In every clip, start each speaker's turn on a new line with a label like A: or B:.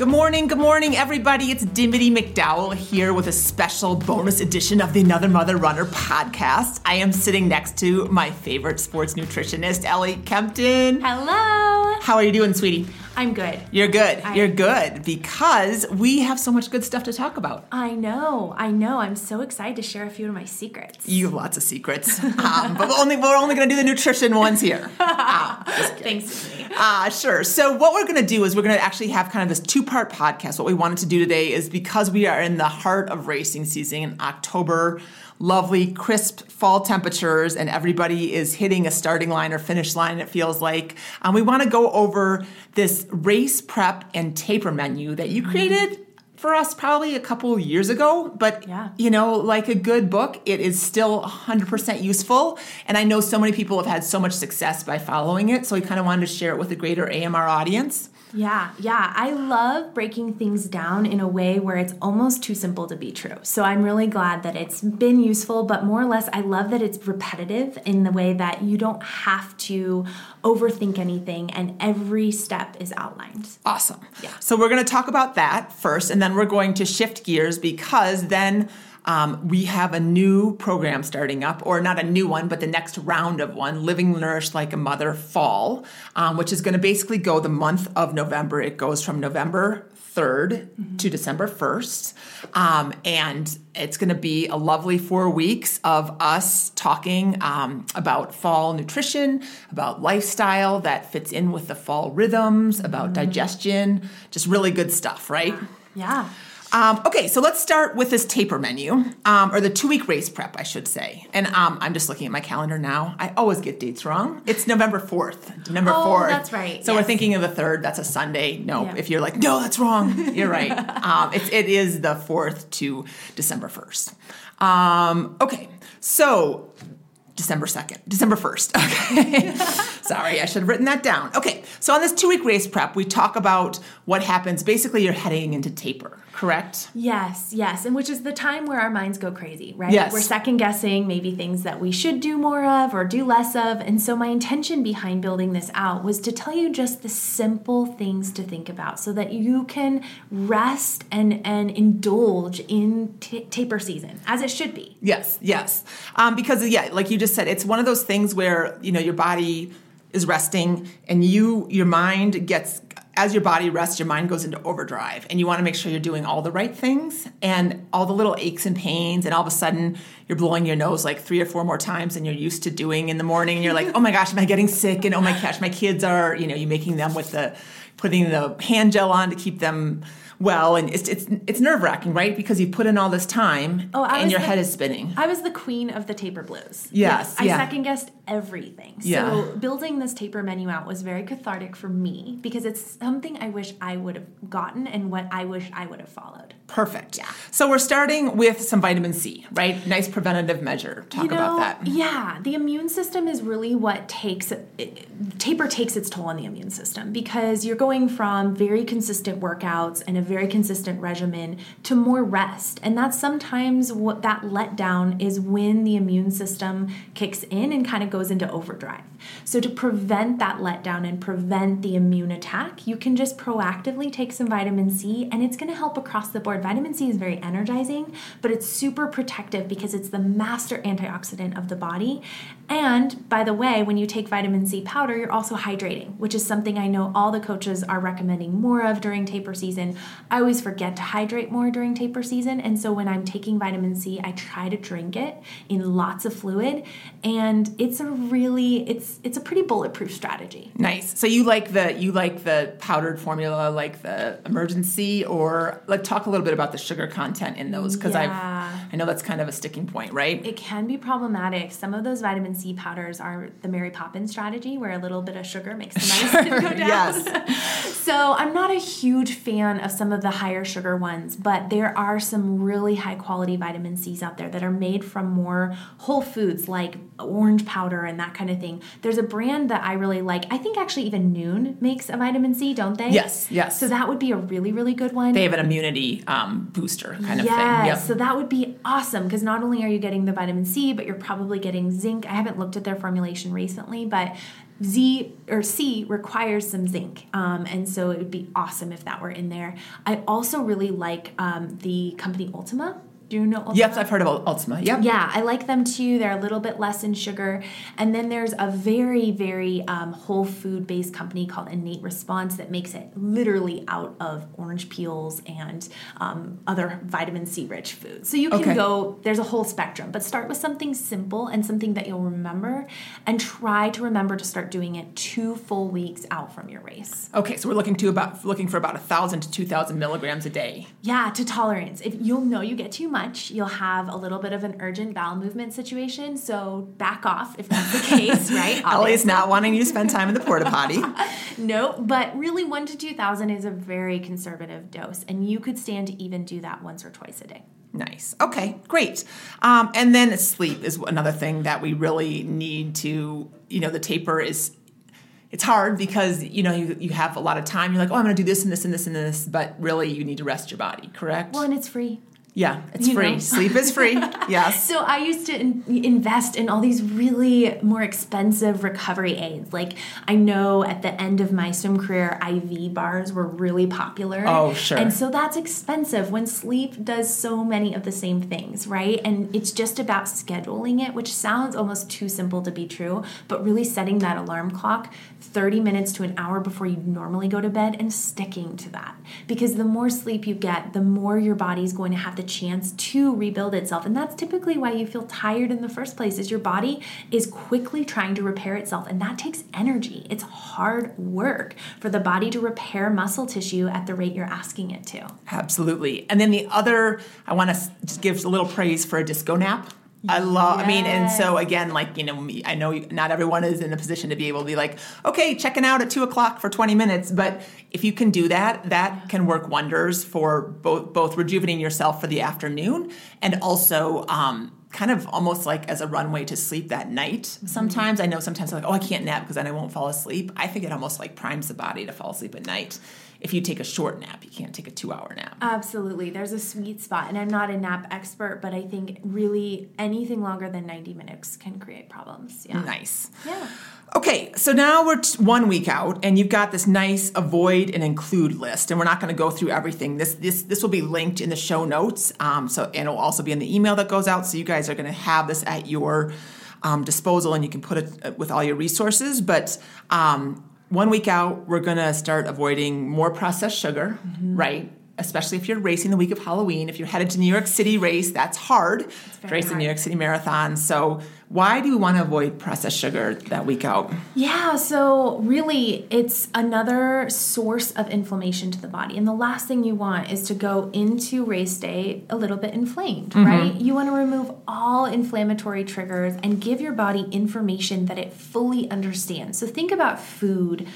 A: Good morning, good morning, everybody. It's Dimity McDowell here with a special bonus edition of the Another Mother Runner podcast. I am sitting next to my favorite sports nutritionist, Ellie Kempton.
B: Hello.
A: How are you doing, sweetie?
B: I'm good.
A: You're good.
B: I-
A: You're good because we have so much good stuff to talk about.
B: I know. I know. I'm so excited to share a few of my secrets.
A: You have lots of secrets, um, but we're only we're only going to do the nutrition ones here. Kidding.
B: Thanks.
A: Ah, sure. So what we're going to do is we're going to actually have kind of this two-part podcast. What we wanted to do today is because we are in the heart of racing season in October, lovely crisp fall temperatures, and everybody is hitting a starting line or finish line. It feels like um, we want to go over this race prep and taper menu that you created. For us, probably a couple years ago, but
B: Yeah.
A: you know, like a good book, it is still 100% useful. And I know so many people have had so much success by following it. So we kind of wanted to share it with a greater AMR audience.
B: Yeah, yeah. I love breaking things down in a way where it's almost too simple to be true. So I'm really glad that it's been useful, but more or less, I love that it's repetitive in the way that you don't have to overthink anything and every step is outlined.
A: Awesome.
B: Yeah.
A: So we're going to talk about that first, and then we're going to shift gears because then. Um, we have a new program starting up, or not a new one, but the next round of one, Living Nourished Like a Mother Fall, um, which is going to basically go the month of November. It goes from November 3rd to December 1st. Um, and it's going to be a lovely four weeks of us talking um, about fall nutrition, about lifestyle that fits in with the fall rhythms, about digestion, just really good stuff, right?
B: Yeah.
A: Um, okay, so let's start with this taper menu, um, or the two week race prep, I should say. And um, I'm just looking at my calendar now. I always get dates wrong. It's November 4th. November
B: Oh,
A: 4th.
B: that's right,
A: So we're thinking of the 3rd. That's a Sunday. No,
B: Yeah.
A: if you're like, no, that's wrong, you're right. um, it's, it is the 4th to December 1st. Um, okay, so December 2nd, December 1st. Okay. Sorry, I should have written that down. Okay, so on this two week race prep, we talk about what happens. Basically, you're heading into taper, correct?
B: Yes, yes, and which is the time where our minds go crazy, right?
A: Yes.
B: We're second guessing maybe things that we should do more of or do less of. And so, my intention behind building this out was to tell you just the simple things to think about so that you can rest and, and indulge in t- taper season as it should be.
A: Yes, yes. Um, because yeah, like you just said, it's one of those things where you know your body is resting, and you your mind gets as your body rests, your mind goes into overdrive, and you want to make sure you're doing all the right things, and all the little aches and pains, and all of a sudden you're blowing your nose like three or four more times than you're used to doing in the morning, and you're like, oh my gosh, am I getting sick? And oh my gosh, my kids are, you know, you making them with the putting the hand gel on to keep them well, and it's it's it's nerve wracking, right? Because you put in all this time,
B: Oh,
A: and your
B: the-
A: head is spinning.
B: I was the queen of the taper blues.
A: Yes,
B: I
A: yeah.
B: second guessed everything.
A: Yeah.
B: So building this taper menu out was very cathartic for me because it's something I wish I would have gotten and what I wish I would have followed.
A: Perfect. Yeah. So we're starting with some vitamin C, right? Nice preventative measure. Talk
B: you know,
A: about that.
B: Yeah, the immune system is really what takes it, taper takes its toll on the immune system because you're going from very consistent workouts and a very consistent regimen to more rest. And that's sometimes what that letdown is when the immune system kicks in and kind of goes into overdrive. So to prevent that letdown and prevent the immune attack, you can just proactively take some vitamin C and it's going to help across the board. Vitamin C is very energizing, but it's super protective because it's the master antioxidant of the body. And by the way, when you take vitamin C powder, you're also hydrating, which is something I know all the coaches are recommending more of during taper season. I always forget to hydrate more during taper season, and so when I'm taking vitamin C, I try to drink it in lots of fluid, and it's a really it's it's a pretty bulletproof strategy.
A: Nice. So you like the you like the powdered formula, like the emergency, or like talk a little bit about the sugar content in those because
B: Yeah.
A: I've I know that's kind of a sticking point, right?
B: It can be problematic. Some of those vitamin C powders are the Mary Poppins strategy, where a little bit of sugar makes the medicine go down.
A: yes.
B: So I'm not a huge fan of some of the higher sugar ones, but there are some really high quality vitamin C's out there that are made from more whole foods like orange powder and that kind of thing. There's a brand that I really like. I think actually even Nuun makes a vitamin C, don't they?
A: Yes, yes.
B: So that would be a really, really good one.
A: They have an immunity um, booster kind of
B: yes,
A: thing. Yep.
B: so that would be awesome because not only are you getting the vitamin C, but you're probably getting zinc. I haven't looked at their formulation recently, but Z or C requires some zinc, um, and so it would be awesome if that were in there. I also really like um, the company Ultima. Do you know Ultima?
A: Yes, I've heard about Ultima. Yep.
B: Yeah, I like them too. They're a little bit less in sugar. And then there's a very, very um, whole food based company called Innate Response that makes it literally out of orange peels and um, other vitamin C rich foods. So you can
A: Okay.
B: go, there's a whole spectrum, but start with something simple and something that you'll remember and try to remember to start doing it two full weeks out from your race.
A: Okay, so we're looking to about looking for about a thousand to two thousand milligrams a day.
B: Yeah, to tolerance. If you'll know you get too much, you'll have a little bit of an urgent bowel movement situation. So back off if that's the case, right?
A: Ellie's not wanting you to spend time in the porta potty.
B: No, but really one to two thousand is a very conservative dose, and you could stand to even do that once or twice a day.
A: Nice. Okay, great. Um, and then sleep is another thing that we really need to, you know, the taper is, it's hard because, you know, you, you have a lot of time. You're like, oh, I'm going to do this and this and this and this, but really you need to rest your body, correct?
B: Well, and it's free.
A: Yeah, it's
B: you
A: free.
B: know.
A: Sleep is free. Yes.
B: So I used to in- invest in all these really more expensive recovery aids. Like I know at the end of my swim career, IV bars were really popular.
A: Oh, sure.
B: And so that's expensive when sleep does so many of the same things, right? And it's just about scheduling it, which sounds almost too simple to be true, but really setting that alarm clock 30 minutes to an hour before you normally go to bed and sticking to that. Because the more sleep you get, the more your body's going to have the chance to rebuild itself. And that's typically why you feel tired in the first place is your body is quickly trying to repair itself and that takes energy. It's hard work for the body to repair muscle tissue at the rate you're asking it to.
A: Absolutely. And then the other, I want to just give a little praise for a disco nap. I love, I mean, and so again, like, you know, I know not everyone is in a position to be able to be like, okay, checking out at two o'clock for 20 minutes. But if you can do that, that can work wonders for both, both rejuvenating yourself for the afternoon and also, um, kind of almost like as a runway to sleep that night. Sometimes I know sometimes I'm like, oh, I can't nap because then I won't fall asleep. I think it almost like primes the body to fall asleep at night. If you take a short nap, you can't take a two hour nap.
B: Absolutely. There's a sweet spot. And I'm not a nap expert, but I think really anything longer than 90 minutes can create problems. Yeah.
A: Nice.
B: Yeah.
A: Okay, so now we're t- one week out, and you've got this nice avoid and include list, and we're not going to go through everything. This this this will be linked in the show notes, um, so and it'll also be in the email that goes out. So you guys are going to have this at your um, disposal, and you can put it uh, with all your resources. But um, one week out, we're going to start avoiding more processed sugar, right? Especially if you're racing the week of Halloween. If you're headed to New York City race, that's hard. Race the New. York City Marathon. So why do we want to avoid processed sugar that week out?
B: Yeah, so really, it's another source of inflammation to the body. And the last thing you want is to go into race day a little bit inflamed, mm-hmm. right? You want to remove all inflammatory triggers and give your body information that it fully understands. So think about food.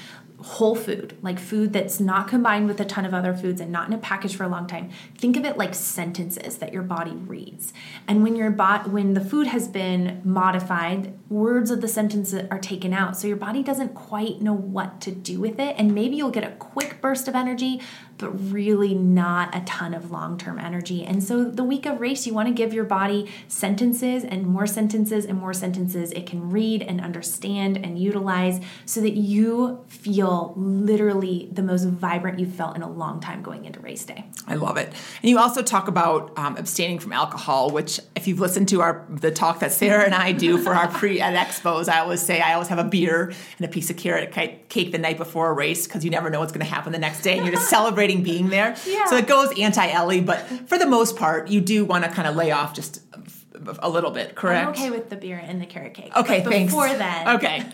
B: Whole food, like food that's not combined with a ton of other foods and not in a package for a long time. Think of it like sentences that your body reads. And when your bot when the food has been modified, words of the sentence are taken out. So your body doesn't quite know what to do with it. And maybe you'll get a quick burst of energy, but really not a ton of long term energy. And so the week of race, you want to give your body sentences and more sentences and more sentences it can read and understand and utilize so that you feel literally the most vibrant you've felt in a long time going into race day.
A: I love it. And you also talk about um, abstaining from alcohol, which if you've listened to our the talk that Sarah and I do for our pre at expos, I always say I always have a beer and a piece of carrot cake the night before a race because you never know what's going to happen the next day, and you're just celebrating being there.
B: Yeah.
A: So it goes anti Ellie, but for the most part, you do want to kind of lay off just a- a little bit, correct?
B: I'm okay with the beer and the carrot cake.
A: Okay,
B: but
A: thanks.
B: Before then,
A: Okay.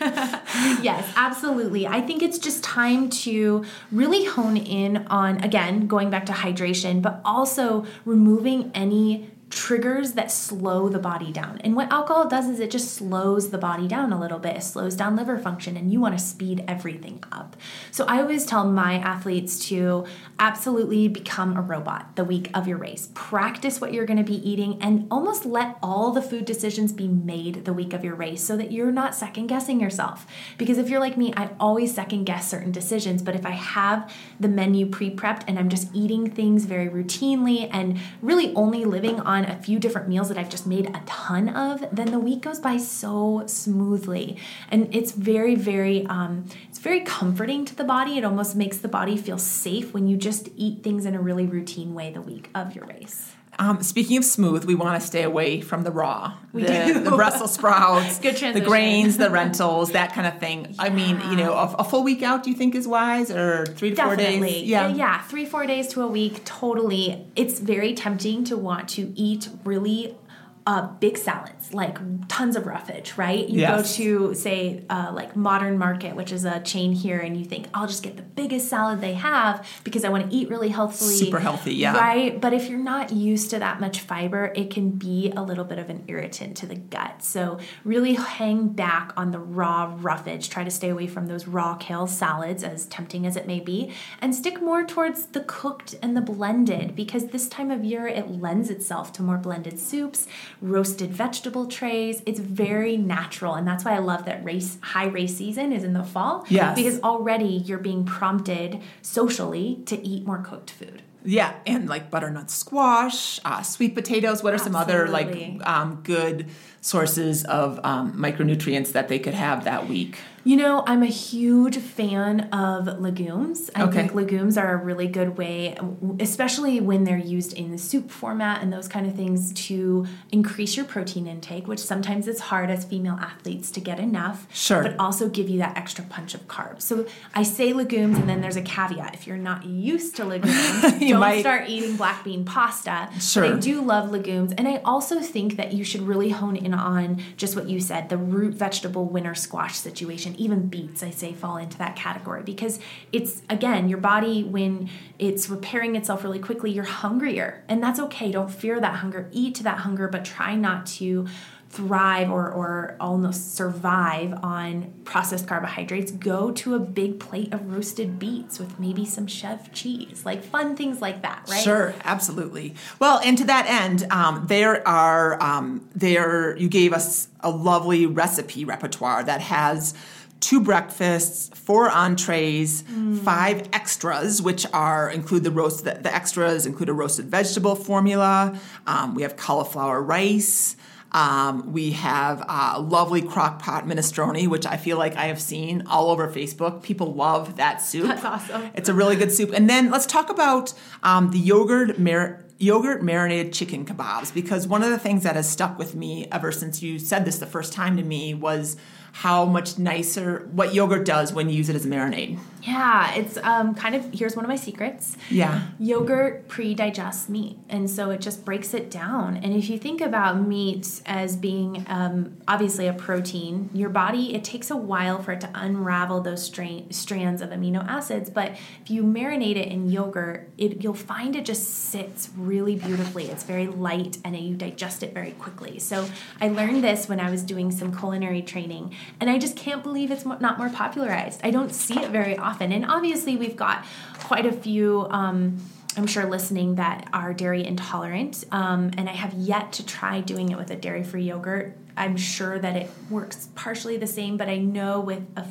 B: yes, absolutely. I think it's just time to really hone in on, again, going back to hydration, but also removing any triggers that slow the body down. And what alcohol does is it just slows the body down a little bit. It slows down liver function and you want to speed everything up. So I always tell my athletes to absolutely become a robot the week of your race. Practice what you're going to be eating and almost let all the food decisions be made the week of your race so that you're not second guessing yourself. Because if you're like me, I always second guess certain decisions, but if I have the menu pre-prepped and I'm just eating things very routinely and really only living on on a few different meals that I've just made a ton of, then the week goes by so smoothly. And it's very, very, um, it's very comforting to the body. It almost makes the body feel safe when you just eat things in a really routine way the week of your race.
A: Um, speaking of smooth, we want to stay away from the raw,
B: We
A: the,
B: do.
A: the Brussels sprouts,
B: Good
A: the grains, the rentals, that kind of thing. I mean, you know, a, a full week out, do you think is wise, or three to four
B: Definitely.
A: days?
B: Yeah. yeah. Three, four days to a week, totally. It's very tempting to want to eat really uh, big salads, like tons of roughage, right? You
A: Yes.
B: go to, say, uh, like Modern Market, which is a chain here, and you think, I'll just get the biggest salad they have because I want to eat really healthily.
A: Super healthy, yeah.
B: Right? But if you're not used to that much fiber, it can be a little bit of an irritant to the gut. So really hang back on the raw roughage. Try to stay away from those raw kale salads, as tempting as it may be, and stick more towards the cooked and the blended because this time of year it lends itself to more blended soups, roasted vegetable trays. It's very natural, and that's why I love that race high race season is in the fall.
A: Yes.
B: Because already you're being prompted socially to eat more cooked food.
A: Yeah, and like butternut squash, uh, sweet potatoes. What are some other like um, good sources of um, micronutrients that they could have that week?
B: You know, I'm a huge fan of legumes. I
A: Okay.
B: think legumes are a really good way, especially when they're used in the soup format and those kind of things, to increase your protein intake, which sometimes it's hard as female athletes to get enough.
A: Sure.
B: But also give you that extra punch of carbs. So I say legumes, and then there's a caveat. If you're not used to legumes, don't
A: might-
B: start eating black bean pasta.
A: Sure.
B: But I do love legumes. And I also think that you should really hone in on just what you said the root vegetable winter squash situation. Even beets, I say, fall into that category because it's, again, your body, when it's repairing itself really quickly, you're hungrier. And that's okay. Don't fear that hunger. Eat to that hunger, but try not to thrive or, or almost survive on processed carbohydrates go to a big plate of roasted beets with maybe some chèvre cheese like fun things like that right
A: Sure, absolutely. Well, and to that end, um, there are um, there you gave us a lovely recipe repertoire that has two breakfasts, four entrees, five extras, which are include the roast. The, the extras include a roasted vegetable formula. Um, we have cauliflower rice. Um, we have uh, lovely crock pot minestrone, which I feel like I have seen all over Facebook. People love that soup.
B: That's awesome.
A: It's a really good soup. And then let's talk about um, the yogurt mar- yogurt marinated chicken kebabs because one of the things that has stuck with me ever since you said this the first time to me was how much nicer what yogurt does when you use it as a marinade.
B: Yeah, it's um, kind of here's one of my secrets.
A: Yeah.
B: Yogurt pre-digests meat, and so it just breaks it down. And if you think about meat as being um, obviously a protein, your body it takes a while for it to unravel those stra- strands of amino acids. But if you marinate it in yogurt, it you'll find it just sits really beautifully. It's very light, and you digest it very quickly. So I learned this when I was doing some culinary training, and I just can't believe it's not more popularized. I don't see it very often, and obviously we've got quite a few. Um, I'm sure listening that are dairy intolerant, um, and I have yet to try doing it with a dairy free yogurt. I'm sure that it works partially the same, but I know with a,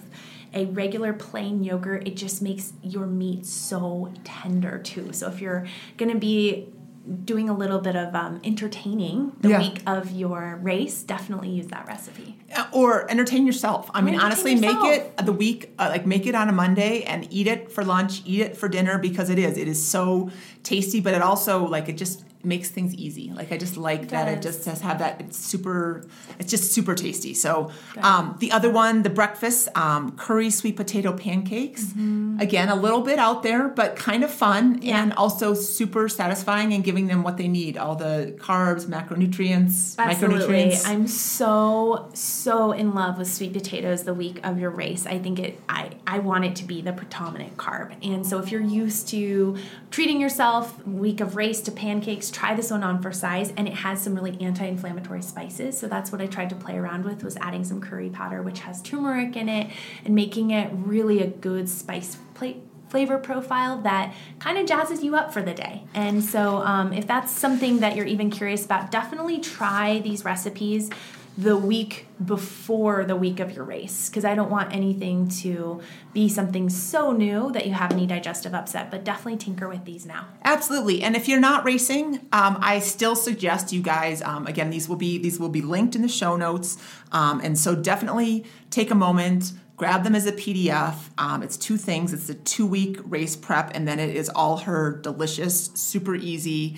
B: a regular plain yogurt, it just makes your meat so tender too. So if you're gonna be doing a little bit of um, entertaining the
A: Yeah.
B: week of your race, definitely use that recipe.
A: Uh, Or entertain yourself. I mean,
B: entertain
A: honestly,
B: yourself.
A: make it the week, uh, like make it on a Monday and eat it for lunch, eat it for dinner because it is. It is so tasty, but it also like it just makes things easy. Like I just like that it just has have that. It's super. It's just super tasty. So um, the other one, the breakfast um, curry sweet potato pancakes.
B: Mm-hmm.
A: Again, a little bit out there, but kind of fun and also super satisfying and giving them what they need: all the carbs, macronutrients,
B: Absolutely.
A: micronutrients.
B: I'm so so in love with sweet potatoes the week of your race. I think it I I want it to be the predominant carb. And so if you're used to treating yourself week of race to pancakes, try this one on for size and it has some really anti-inflammatory spices. So that's what I tried to play around with was adding some curry powder which has turmeric in it and making it really a good spice plate flavor profile that kind of jazzes you up for the day. And so, um, if that's something that you're even curious about, definitely try these recipes. The week before the week of your race because I don't want anything to be something so new that you have any digestive upset, but definitely tinker with these now.
A: Absolutely. And if you're not racing, um, I still suggest you guys, um, again, these will be these will be linked in the show notes. Um, and so definitely take a moment, grab them as a PDF. Um, it's two things. It's a two week race prep, and then it is all her delicious, super easy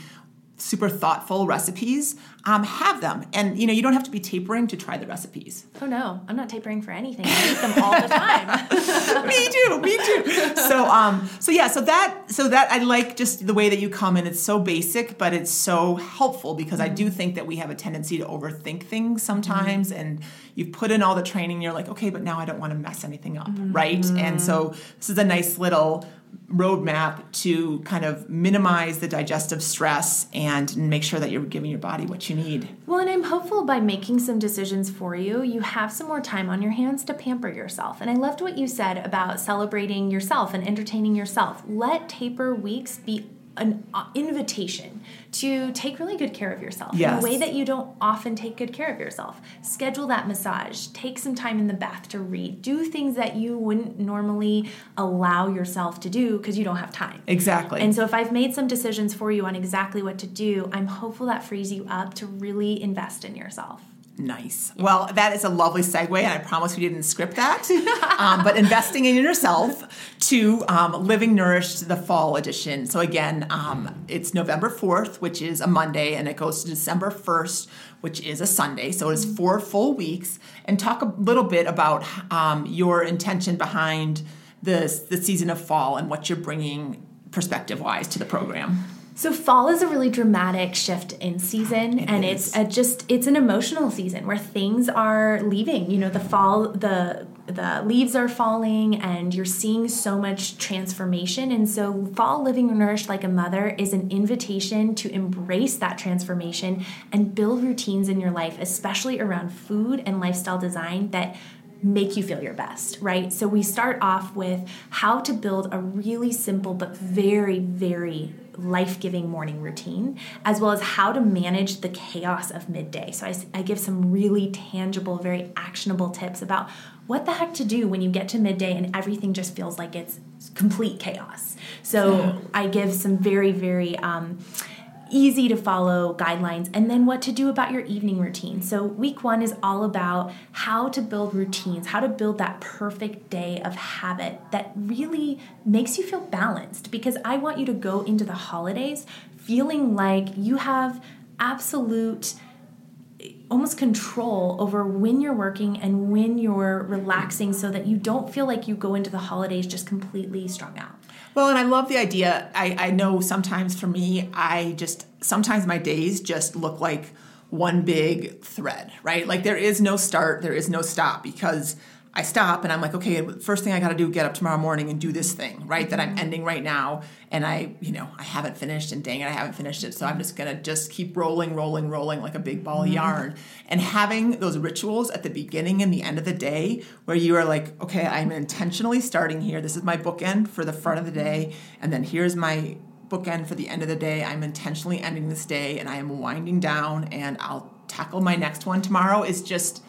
A: super thoughtful recipes, um, have them. And you know, you don't have to be tapering to try the recipes.
B: Oh no, I'm not tapering for anything. I eat them all the time.
A: me too, me too. So um, so yeah, so that so that I like just the way that you come in. It's so basic, but it's so helpful because I do think that we have a tendency to overthink things sometimes, mm-hmm. and you've put in all the training. You're like, okay, but now I don't want to mess anything up, mm-hmm. right? And so this is a nice little roadmap to kind of minimize the digestive stress and make sure that you're giving your body what you need.
B: Well, and I'm hopeful by making some decisions for you, you have some more time on your hands to pamper yourself. And I loved what you said about celebrating yourself and entertaining yourself. Let taper weeks be an uh, invitation to take really good care of yourself yes. in a way that you don't often take good care of yourself. Schedule that massage, take some time in the bath to read, do things that you wouldn't normally allow yourself to do because you don't have time.
A: Exactly.
B: And so if I've made some decisions for you on exactly what to do, I'm hopeful that frees you up to really invest in yourself.
A: Nice. Well, that is a lovely segue, and I promise we didn't script that. um, but investing in yourself to um, Living Nourished, the fall edition. So, again, um, it's November 4th, which is a Monday, and it goes to December 1st, which is a Sunday. So, it is four full weeks. And talk a little bit about um, your intention behind the, the season of fall and what you're bringing perspective wise to the program.
B: So fall is a really dramatic shift in season it and is. it's a just it's an emotional season where things are leaving. You know, the fall the the leaves are falling and you're seeing so much transformation and so fall living nourished like a mother is an invitation to embrace that transformation and build routines in your life especially around food and lifestyle design that make you feel your best, right? So we start off with how to build a really simple but very, very life giving morning routine, as well as how to manage the chaos of midday. So I, I, give some really tangible, very actionable tips about what the heck to do when you get to midday and everything just feels like it's complete chaos. So. I give some very, very, um, easy to follow guidelines and then what to do about your evening routine. So, week one is all about how to build routines, how to build that perfect day of habit that really makes you feel balanced because I want you to go into the holidays feeling like you have absolute almost control over when you're working and when you're relaxing so that you don't feel like you go into the holidays just completely strung out.
A: Well, and I love the idea. I, I know sometimes for me, I just, sometimes my days just look like one big thread, right? Like there is no start, there is no stop because I stop and I'm like, okay, first thing I got to do, get up tomorrow morning and do this thing, right? Mm-hmm. That I'm mm-hmm. ending right now, and I, you know, I haven't finished, and dang it, I haven't finished it. So I'm just gonna just keep rolling, rolling, rolling like a big ball mm-hmm. of yarn, and having those rituals at the beginning and the end of the day, where you are like, okay, I'm intentionally starting here. This is my bookend for the front of the day, and then here's my bookend for the end of the day. I'm intentionally ending this day, and I am winding down, and I'll tackle my next one tomorrow. Is just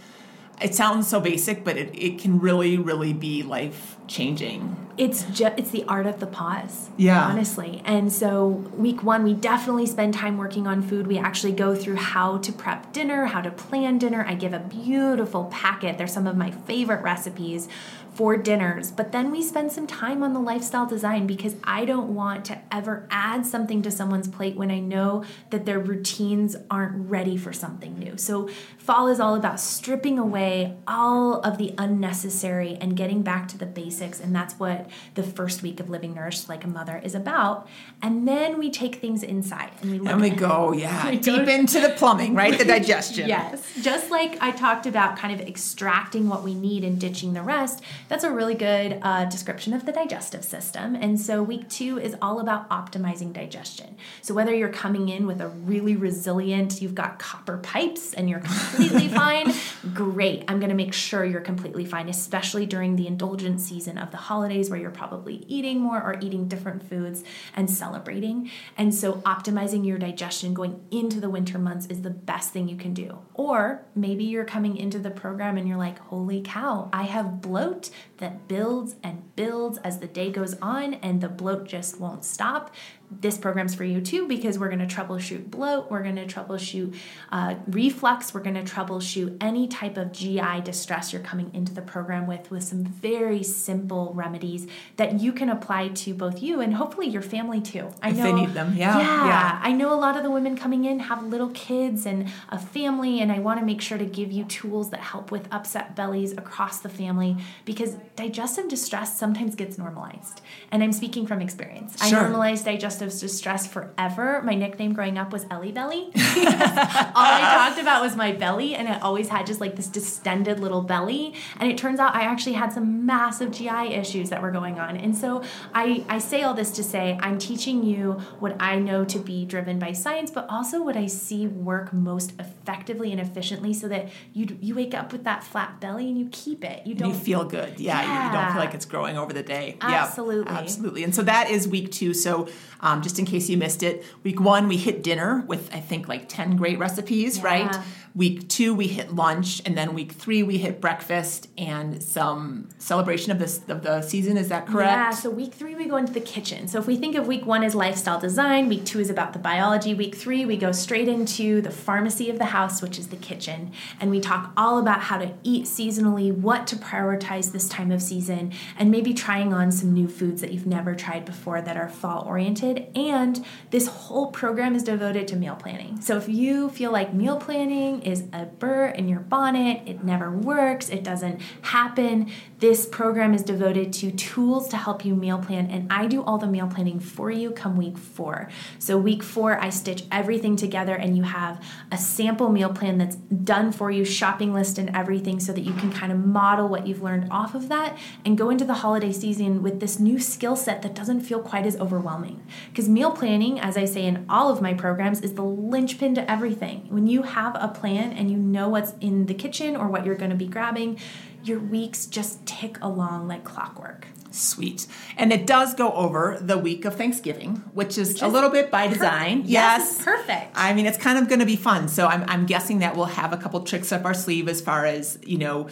A: it sounds so basic, but it, it can really, really be life changing.
B: It's just it's the art of the pause.
A: Yeah.
B: Honestly. And so week one, we definitely spend time working on food. We actually go through how to prep dinner, how to plan dinner. I give a beautiful packet. They're some of my favorite recipes for dinners, but then we spend some time on the lifestyle design because I don't want to ever add something to someone's plate when I know that their routines aren't ready for something new. So, fall is all about stripping away all of the unnecessary and getting back to the basics, and that's what the first week of Living Nourished Like a Mother is about. And then we take things inside and we
A: look and we go, yeah, we deep go, into the plumbing, right? The digestion.
B: yes. Just like I talked about kind of extracting what we need and ditching the rest that's a really good uh, description of the digestive system. And so week two is all about optimizing digestion. So whether you're coming in with a really resilient, you've got copper pipes and you're completely fine, great. I'm going to make sure you're completely fine, especially during the indulgence season of the holidays where you're probably eating more or eating different foods and celebrating. And so optimizing your digestion going into the winter months is the best thing you can do. Or maybe you're coming into the program and you're like, holy cow, I have bloat that builds and builds as the day goes on, and the bloat just won't stop this program's for you too because we're going to troubleshoot bloat, we're going to troubleshoot uh, reflux, we're going to troubleshoot any type of GI distress you're coming into the program with, with some very simple remedies that you can apply to both you and hopefully your family too.
A: I if know, they need them, yeah,
B: yeah. Yeah. I know a lot of the women coming in have little kids and a family, and I want to make sure to give you tools that help with upset bellies across the family because digestive distress sometimes gets normalized. And I'm speaking from experience. Sure. I normalized digestive of distress forever. My nickname growing up was Ellie Belly. All I talked about was my belly, and I always had just like this distended little belly. And it turns out I actually had some massive GI issues that were going on. And so I, I say all this to say I'm teaching you what I know to be driven by science, but also what I see work most effectively and efficiently so that you you wake up with that flat belly and you keep it. You don't
A: you feel good. Yeah, yeah. You, don't feel like it's growing over the day.
B: Absolutely.
A: Yep, absolutely. And so that is week two. So um, just in case you missed it, week one, we hit dinner with, I think, like 10 great recipes, yeah. right? Week two, we hit lunch, and then week three, we hit breakfast and some celebration of this of the season. Is that correct?
B: Yeah. So week three, we go into the kitchen. So if we think of week one as lifestyle design, week two is about the biology. Week three, we go straight into the pharmacy of the house, which is the kitchen, and we talk all about how to eat seasonally, what to prioritize this time of season, and maybe trying on some new foods that you've never tried before that are fall oriented. And this whole program is devoted to meal planning. So if you feel like meal planning is a burr in your bonnet, it never works, it doesn't happen. This program is devoted to tools to help you meal plan, and I do all the meal planning for you come week four. So, week four, I stitch everything together, and you have a sample meal plan that's done for you, shopping list and everything, so that you can kind of model what you've learned off of that and go into the holiday season with this new skill set that doesn't feel quite as overwhelming. Because meal planning, as I say in all of my programs, is the linchpin to everything. When you have a plan and you know what's in the kitchen or what you're going to be grabbing, your weeks just tick along like clockwork.
A: Sweet. And it does go over the week of Thanksgiving, which is, which is a little bit by design.
B: Per- yes. yes. Perfect.
A: I mean, it's kind of going to be fun. So I'm, I'm guessing that we'll have a couple tricks up our sleeve as far as, you know,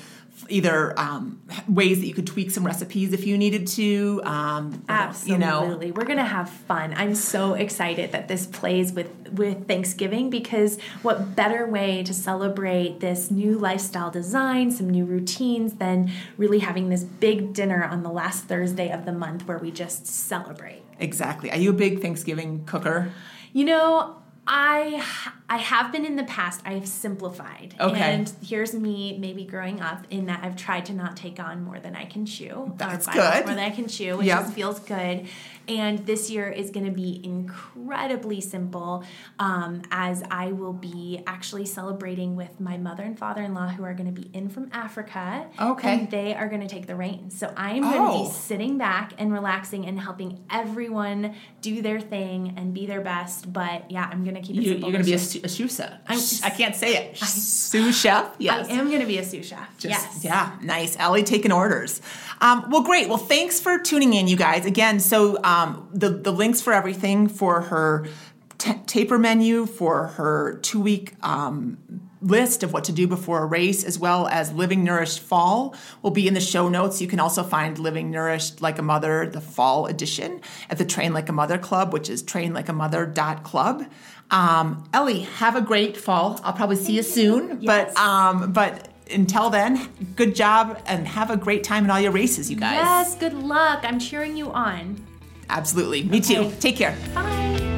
A: either um, ways that you could tweak some recipes if you needed to. Um,
B: Absolutely,
A: you
B: know. we're gonna have fun. I'm so excited that this plays with with Thanksgiving because what better way to celebrate this new lifestyle design, some new routines, than really having this big dinner on the last Thursday of the month where we just celebrate.
A: Exactly. Are you a big Thanksgiving cooker?
B: You know, I I have been in the past. I have simplified.
A: Okay.
B: And here's me maybe growing up in that I've tried to not take on more than I can chew.
A: That's good.
B: More than I can chew, which yep. just feels good. And this year is going to be incredibly simple um, as I will be actually celebrating with my mother and father in law who are going to be in from Africa.
A: Okay.
B: And they are going to take the reins. So I am going to oh. be sitting back and relaxing and helping everyone do their thing and be their best. But yeah, I'm going to keep it
A: you,
B: simple.
A: You're going to be a, a sous I can't say it. sous chef?
B: Yes. I am going to be a sous chef. Just, yes.
A: Yeah, nice. Ellie taking orders. Um, well, great. Well, thanks for tuning in, you guys. Again, so um, the, the links for everything for her t- taper menu, for her two week um, list of what to do before a race, as well as Living Nourished Fall, will be in the show notes. You can also find Living Nourished Like a Mother, the fall edition, at the Train Like a Mother Club, which is train like a trainlikeamother.club. Um, Ellie, have a great fall. I'll probably see you soon. Yes. But um, but until then, good job and have a great time in all your races, you guys.
B: Yes, good luck. I'm cheering you on.
A: Absolutely. Me okay. too. Take care.
B: Bye.